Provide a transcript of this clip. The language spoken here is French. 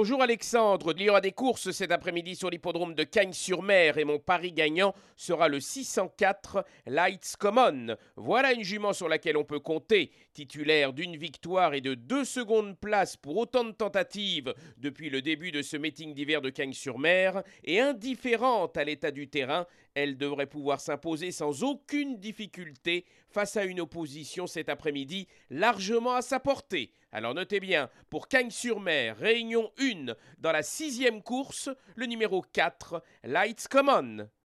Bonjour Alexandre, il y aura des courses cet après-midi sur l'hippodrome de Cagnes-sur-Mer et mon pari gagnant sera le 604 Lights Common. Voilà une jument sur laquelle on peut compter, titulaire d'une victoire et de deux secondes places pour autant de tentatives depuis le début de ce meeting d'hiver de Cagnes-sur-Mer et indifférente à l'état du terrain, elle devrait pouvoir s'imposer sans aucune difficulté face à une opposition cet après-midi largement à sa portée. Alors notez bien, pour Cagnes-sur-Mer, réunion 1 dans la sixième course, le numéro 4, Lights Common.